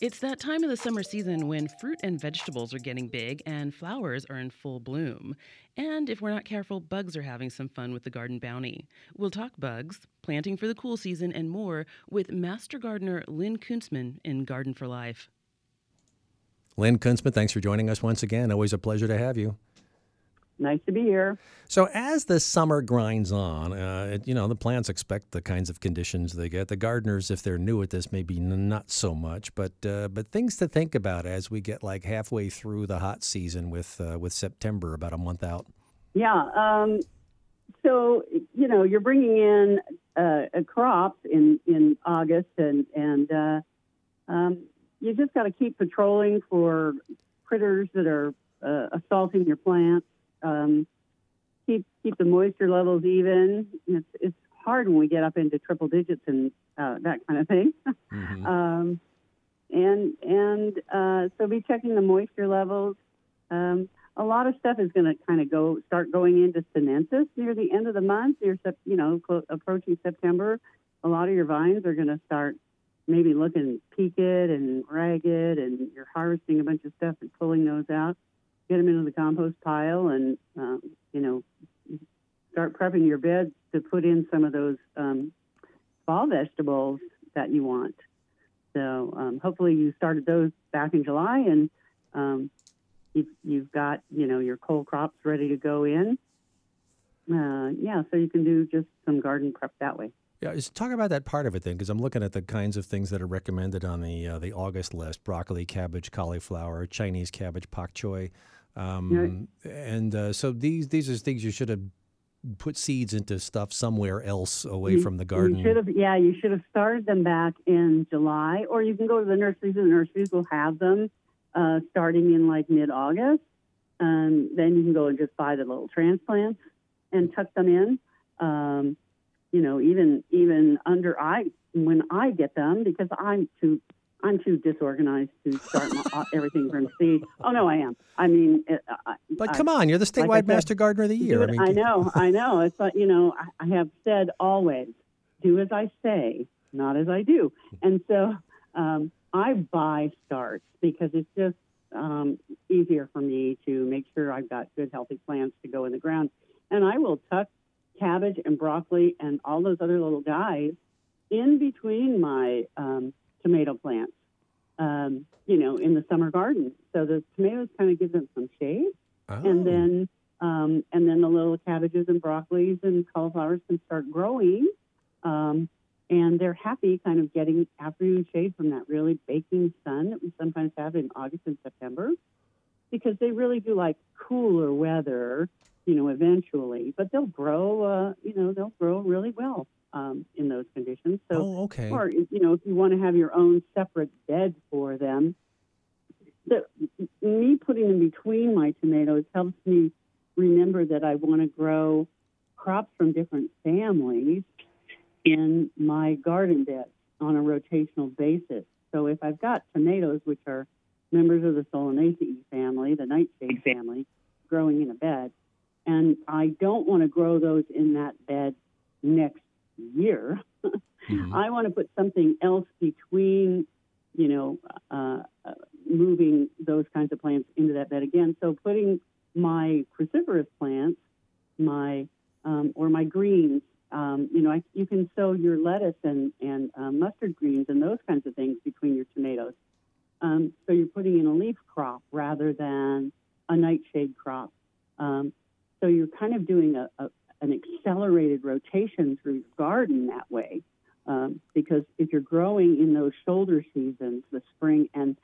It's that time of the summer season when fruit and vegetables are getting big and flowers are in full bloom. And if we're not careful, bugs are having some fun with the garden bounty. We'll talk bugs, planting for the cool season, and more with Master Gardener Lynn Kunstman in Garden for Life. Lynn Kunstman, thanks for joining us once again. Always a pleasure to have you. Nice to be here. So, as the summer grinds on, uh, you know, the plants expect the kinds of conditions they get. The gardeners, if they're new at this, maybe not so much, but uh, but things to think about as we get like halfway through the hot season with uh, with September about a month out. Yeah. Um, so, you know, you're bringing in uh, crops in, in August, and, and uh, um, you just got to keep patrolling for critters that are uh, assaulting your plants um, keep keep the moisture levels even. It's it's hard when we get up into triple digits and uh, that kind of thing. Mm-hmm. um, and and uh, so be checking the moisture levels. Um, a lot of stuff is going to kind of go start going into senescence near the end of the month. You're you know clo- approaching September. A lot of your vines are going to start maybe looking peaked and ragged, and you're harvesting a bunch of stuff and pulling those out get them into the compost pile and, um, you know, start prepping your bed to put in some of those um, fall vegetables that you want. So um, hopefully you started those back in July and um, you've, you've got, you know, your cole crops ready to go in. Uh, yeah, so you can do just some garden prep that way. Yeah, talk about that part of it then, because I'm looking at the kinds of things that are recommended on the uh, the August list: broccoli, cabbage, cauliflower, Chinese cabbage, pak choy. Um, And uh, so these these are things you should have put seeds into stuff somewhere else away you, from the garden. You should have, yeah, you should have started them back in July, or you can go to the nurseries, and the nurseries will have them uh, starting in like mid August. Um, then you can go and just buy the little transplants and tuck them in. Um, you know, even even under I when I get them because I'm too I'm too disorganized to start my, uh, everything from seed. Oh no, I am. I mean, it, I, but come on, you're the statewide like master gardener of the year. I, mean, I know, I know. It's like you know, I, I have said always, do as I say, not as I do, and so um, I buy starts because it's just um, easier for me to make sure I've got good, healthy plants to go in the ground, and I will tuck cabbage and broccoli and all those other little guys in between my um, tomato plants, um, you know, in the summer garden. So the tomatoes kind of give them some shade, oh. and then um, and then the little cabbages and broccolis and cauliflowers can start growing. Um, and they're happy kind of getting afternoon shade from that really baking sun that we sometimes have in August and September because they really do like cooler weather, you know, eventually. But they'll grow, uh, you know, they'll grow really well um, in those conditions. So, oh, okay. Or you know, if you want to have your own separate bed for them, the, me putting them between my tomatoes helps me remember that I want to grow crops from different families in my garden bed on a rotational basis. So if I've got tomatoes, which are members of the Solanaceae family, the nightshade family, growing in a bed, and I don't want to grow those in that bed next year. mm-hmm. I want to put something else between, you know, uh, uh, moving those kinds of plants into that bed again. So putting my cruciferous plants, my um, or my greens, um, you know, I, you can sow your lettuce and and uh, mustard greens and those kinds of things between your tomatoes. Um, so you're putting in a leaf crop rather than a nightshade crop. Um, so you're kind of doing a, a, an accelerated rotation through your garden that way. Um, because if you're growing in those shoulder seasons, the spring and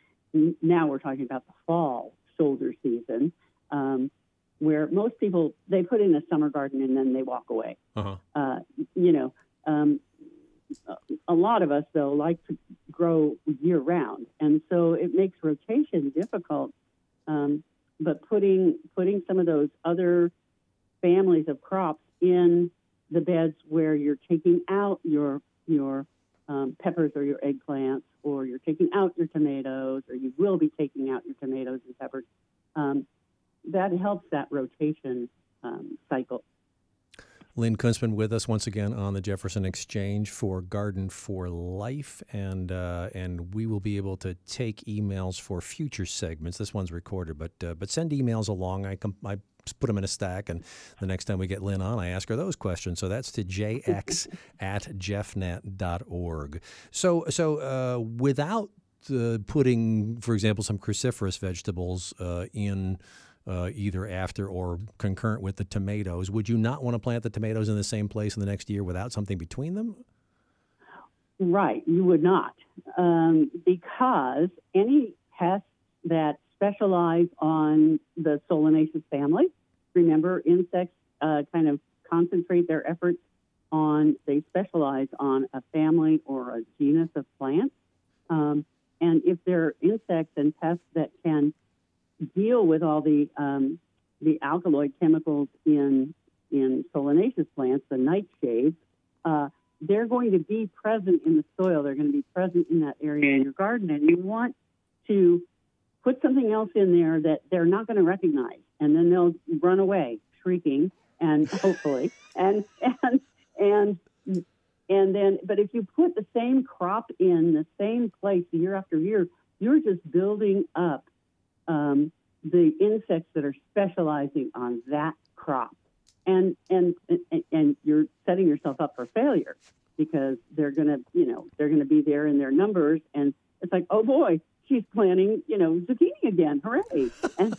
now we're talking about the fall shoulder season, um, where most people they put in a summer garden and then they walk away. Uh-huh. Uh, you know, um, a lot of us though like to grow year round, and so it makes rotation difficult. Um, but putting putting some of those other families of crops in the beds where you're taking out your your um, peppers or your eggplants, or you're taking out your tomatoes, or you will be taking out your tomatoes and peppers. Um, that helps that rotation um, cycle. Lynn Kunstman with us once again on the Jefferson Exchange for Garden for Life, and uh, and we will be able to take emails for future segments. This one's recorded, but uh, but send emails along. I com- I put them in a stack, and the next time we get Lynn on, I ask her those questions. So that's to jx at jeffnet.org. So so uh, without uh, putting, for example, some cruciferous vegetables uh, in uh, either after or concurrent with the tomatoes. Would you not want to plant the tomatoes in the same place in the next year without something between them? Right, you would not, um, because any pests that specialize on the solanaceous family. Remember, insects uh, kind of concentrate their efforts on, they specialize on a family or a genus of plants. Um, and if there are insects and pests that can deal with all the um, the alkaloid chemicals in in solanaceous plants, the nightshades, uh, they're going to be present in the soil. They're going to be present in that area in your garden, and you want to put something else in there that they're not going to recognize, and then they'll run away shrieking, and hopefully, and and and and then, but if you put the same crop in the same place year after year, you're just building up um, the insects that are specializing on that crop, and and and you're setting yourself up for failure because they're gonna, you know, they're gonna be there in their numbers, and it's like, oh boy, she's planting, you know, zucchini again, hooray! And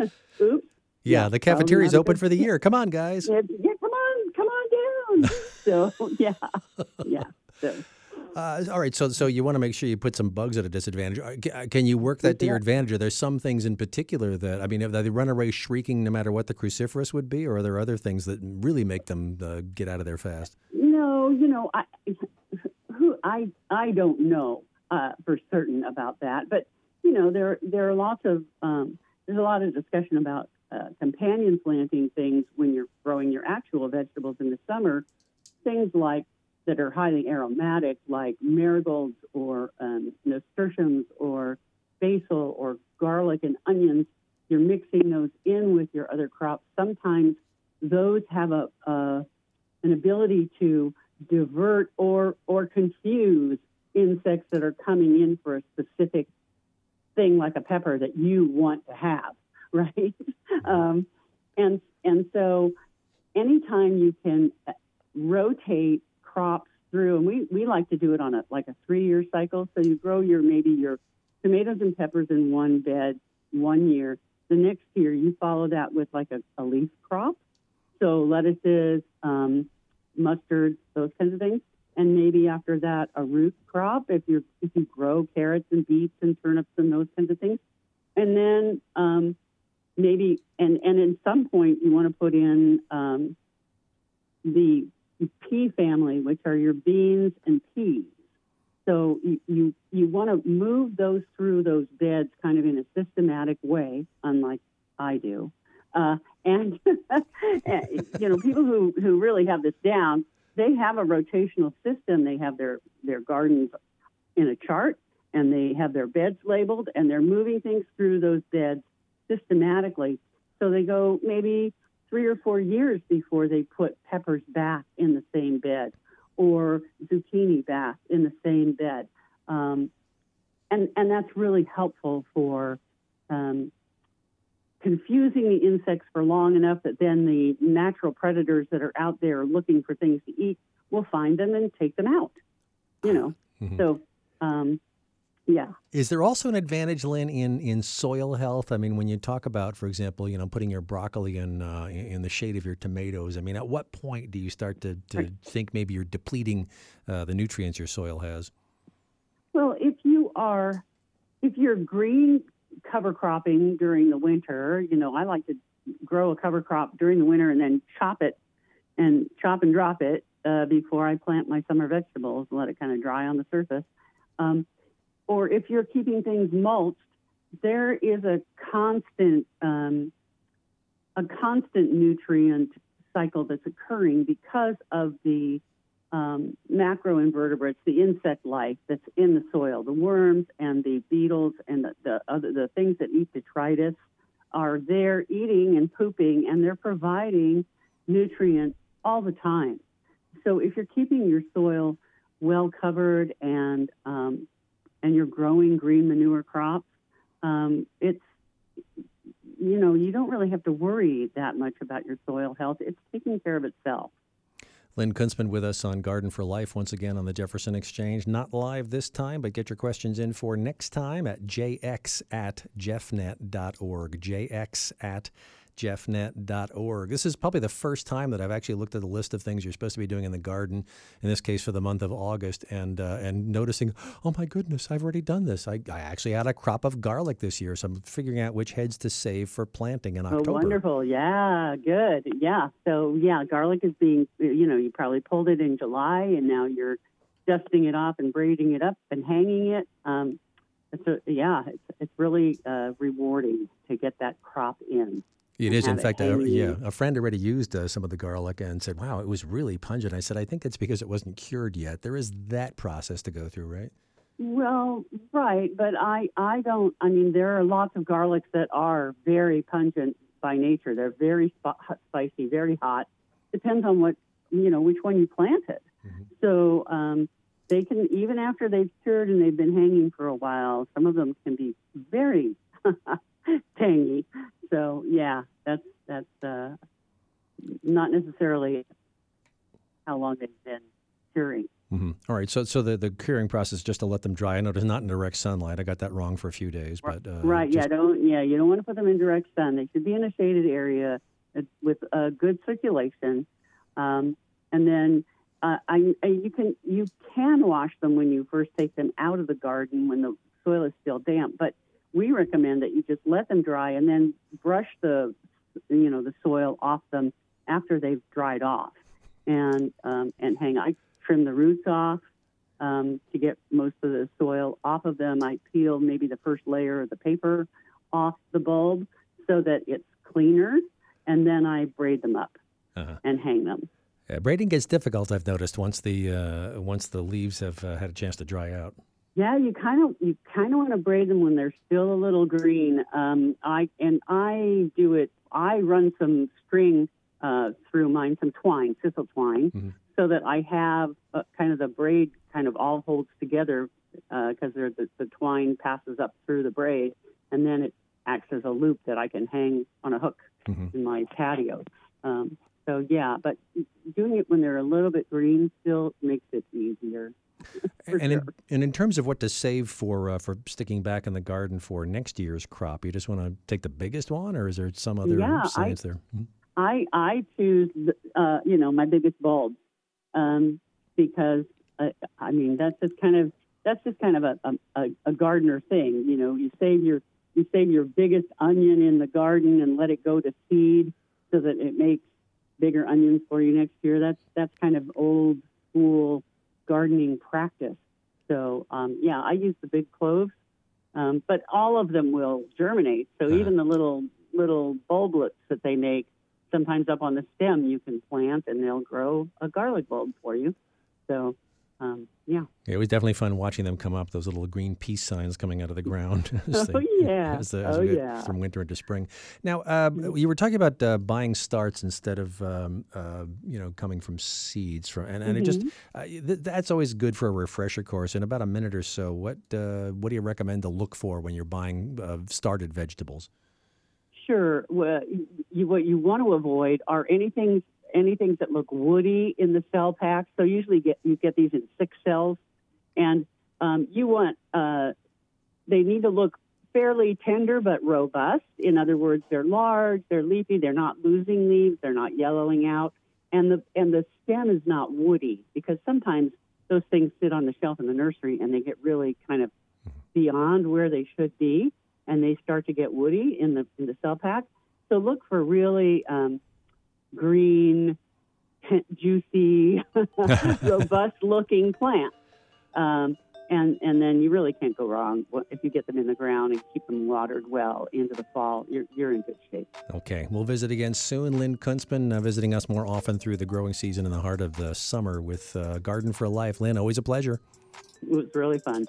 oops. Yeah, the cafeteria is open for the year. Come on, guys. Yeah, come on, come on down. so yeah, yeah. Uh, all right, so so you want to make sure you put some bugs at a disadvantage. Uh, uh, can you work that to your advantage? Are there some things in particular that I mean, have they run away shrieking no matter what the cruciferous would be, or are there other things that really make them uh, get out of there fast? No, you know, I who I I don't know uh, for certain about that, but you know, there there are lots of um, there's a lot of discussion about uh, companion planting things when you're growing your actual vegetables in the summer. Things like that are highly aromatic, like marigolds or um, nasturtiums or basil or garlic and onions, you're mixing those in with your other crops. Sometimes those have a, an ability to divert or or confuse insects that are coming in for a specific thing, like a pepper that you want to have, right? um, and and so, anytime you can uh, rotate crops through, and we, we like to do it on a like a three year cycle. So you grow your maybe your tomatoes and peppers in one bed one year. The next year you follow that with like a, a leaf crop. So lettuces, um, mustards, those kinds of things. And maybe after that a root crop if you if you grow carrots and beets and turnips and those kinds of things. And then um, maybe and and at some point you want to put in um, the pea family, which are your beans and peas. So you, you, you want to move those through those beds kind of in a systematic way, unlike I do. Uh, and, you know, people who, who really have this down, they have a rotational system. They have their, their gardens in a chart and they have their beds labeled and they're moving things through those beds systematically. So they go maybe three or four years before they put peppers back in the same bed or zucchini back in the same bed. Um, and, and that's really helpful for um, confusing the insects for long enough that then the natural predators that are out there looking for things to eat will find them and take them out. You know, mm-hmm. so. Is there also an advantage, Lynn, in, in soil health? I mean, when you talk about, for example, you know, putting your broccoli in uh, in the shade of your tomatoes. I mean, at what point do you start to, to think maybe you're depleting uh, the nutrients your soil has? Well, if you are, if you're green cover cropping during the winter, you know, I like to grow a cover crop during the winter and then chop it and chop and drop it uh, before I plant my summer vegetables and let it kind of dry on the surface. Um, or if you're keeping things mulched, there is a constant um, a constant nutrient cycle that's occurring because of the um, macroinvertebrates, the insect life that's in the soil, the worms and the beetles and the, the other the things that eat detritus are there eating and pooping, and they're providing nutrients all the time. So if you're keeping your soil well covered and um, and you're growing green manure crops, um, it's you know you don't really have to worry that much about your soil health. It's taking care of itself. Lynn Kunstman with us on Garden for Life once again on the Jefferson Exchange. Not live this time, but get your questions in for next time at jx at jeffnet.org. jx at jeffnet.org. This is probably the first time that I've actually looked at the list of things you're supposed to be doing in the garden, in this case for the month of August, and uh, and noticing, oh my goodness, I've already done this. I, I actually had a crop of garlic this year, so I'm figuring out which heads to save for planting in October. Oh, wonderful. Yeah, good. Yeah. So, yeah, garlic is being, you know, you probably pulled it in July, and now you're dusting it off and braiding it up and hanging it. Um, it's a, yeah, it's, it's really uh, rewarding to get that crop in. It is, in fact, a, yeah. A friend already used uh, some of the garlic and said, "Wow, it was really pungent." I said, "I think it's because it wasn't cured yet. There is that process to go through, right?" Well, right, but I, I don't. I mean, there are lots of garlics that are very pungent by nature. They're very sp- spicy, very hot. Depends on what you know, which one you planted. Mm-hmm. So um, they can, even after they've cured and they've been hanging for a while, some of them can be very tangy. So yeah, that's that's uh, not necessarily how long they've been curing. Mm-hmm. All right, so so the, the curing process just to let them dry. I know it's not in direct sunlight. I got that wrong for a few days, but uh, right, yeah, don't yeah, you don't want to put them in direct sun. They should be in a shaded area with a good circulation, um, and then uh, I, I, you can you can wash them when you first take them out of the garden when the soil is still damp, but we recommend that you just let them dry and then brush the you know the soil off them after they've dried off and um, and hang I trim the roots off um, to get most of the soil off of them. I peel maybe the first layer of the paper off the bulb so that it's cleaner, and then I braid them up uh-huh. and hang them. Yeah, braiding gets difficult. I've noticed once the uh, once the leaves have uh, had a chance to dry out. Yeah, you kind of you kind of want to braid them when they're still a little green. Um, I and I do it. I run some string uh, through mine, some twine, sisal twine, mm-hmm. so that I have uh, kind of the braid kind of all holds together because uh, the, the twine passes up through the braid, and then it acts as a loop that I can hang on a hook mm-hmm. in my patio. Um, so yeah, but doing it when they're a little bit green still makes and in, and in terms of what to save for uh, for sticking back in the garden for next year's crop, you just want to take the biggest one, or is there some other yeah, science I, there? Hmm? I I choose uh, you know my biggest bulb um, because uh, I mean that's just kind of that's just kind of a, a, a gardener thing. You know, you save your you save your biggest onion in the garden and let it go to seed so that it makes bigger onions for you next year. That's that's kind of old school gardening practice. So um, yeah, I use the big cloves, um, but all of them will germinate. So uh-huh. even the little little bulblets that they make, sometimes up on the stem, you can plant and they'll grow a garlic bulb for you. So um, yeah. yeah. It was definitely fun watching them come up, those little green peace signs coming out of the ground. oh, they, yeah. As as oh, yeah. From winter into spring. Now, uh, you were talking about uh, buying starts instead of, um, uh, you know, coming from seeds. From, and, and mm-hmm. it just, mm-hmm. uh, th- that's always good for a refresher course. In about a minute or so, what, uh, what do you recommend to look for when you're buying uh, started vegetables? Sure. Well, you, what you want to avoid are anything anything that look woody in the cell pack. So usually get you get these in six cells, and um, you want uh, they need to look fairly tender but robust. In other words, they're large, they're leafy, they're not losing leaves, they're not yellowing out, and the and the stem is not woody because sometimes those things sit on the shelf in the nursery and they get really kind of beyond where they should be, and they start to get woody in the in the cell pack. So look for really um, green, juicy, robust looking plant. Um, and and then you really can't go wrong if you get them in the ground and keep them watered well into the fall. You're you're in good shape. Okay, we'll visit again soon. Lynn Kunstman uh, visiting us more often through the growing season in the heart of the summer with uh, Garden for Life. Lynn, always a pleasure. It was really fun.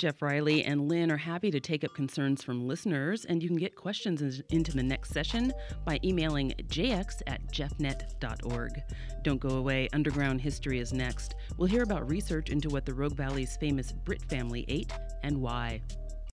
Jeff Riley and Lynn are happy to take up concerns from listeners, and you can get questions into the next session by emailing jx at jeffnet.org. Don't go away, Underground History is next. We'll hear about research into what the Rogue Valley's famous Britt family ate and why.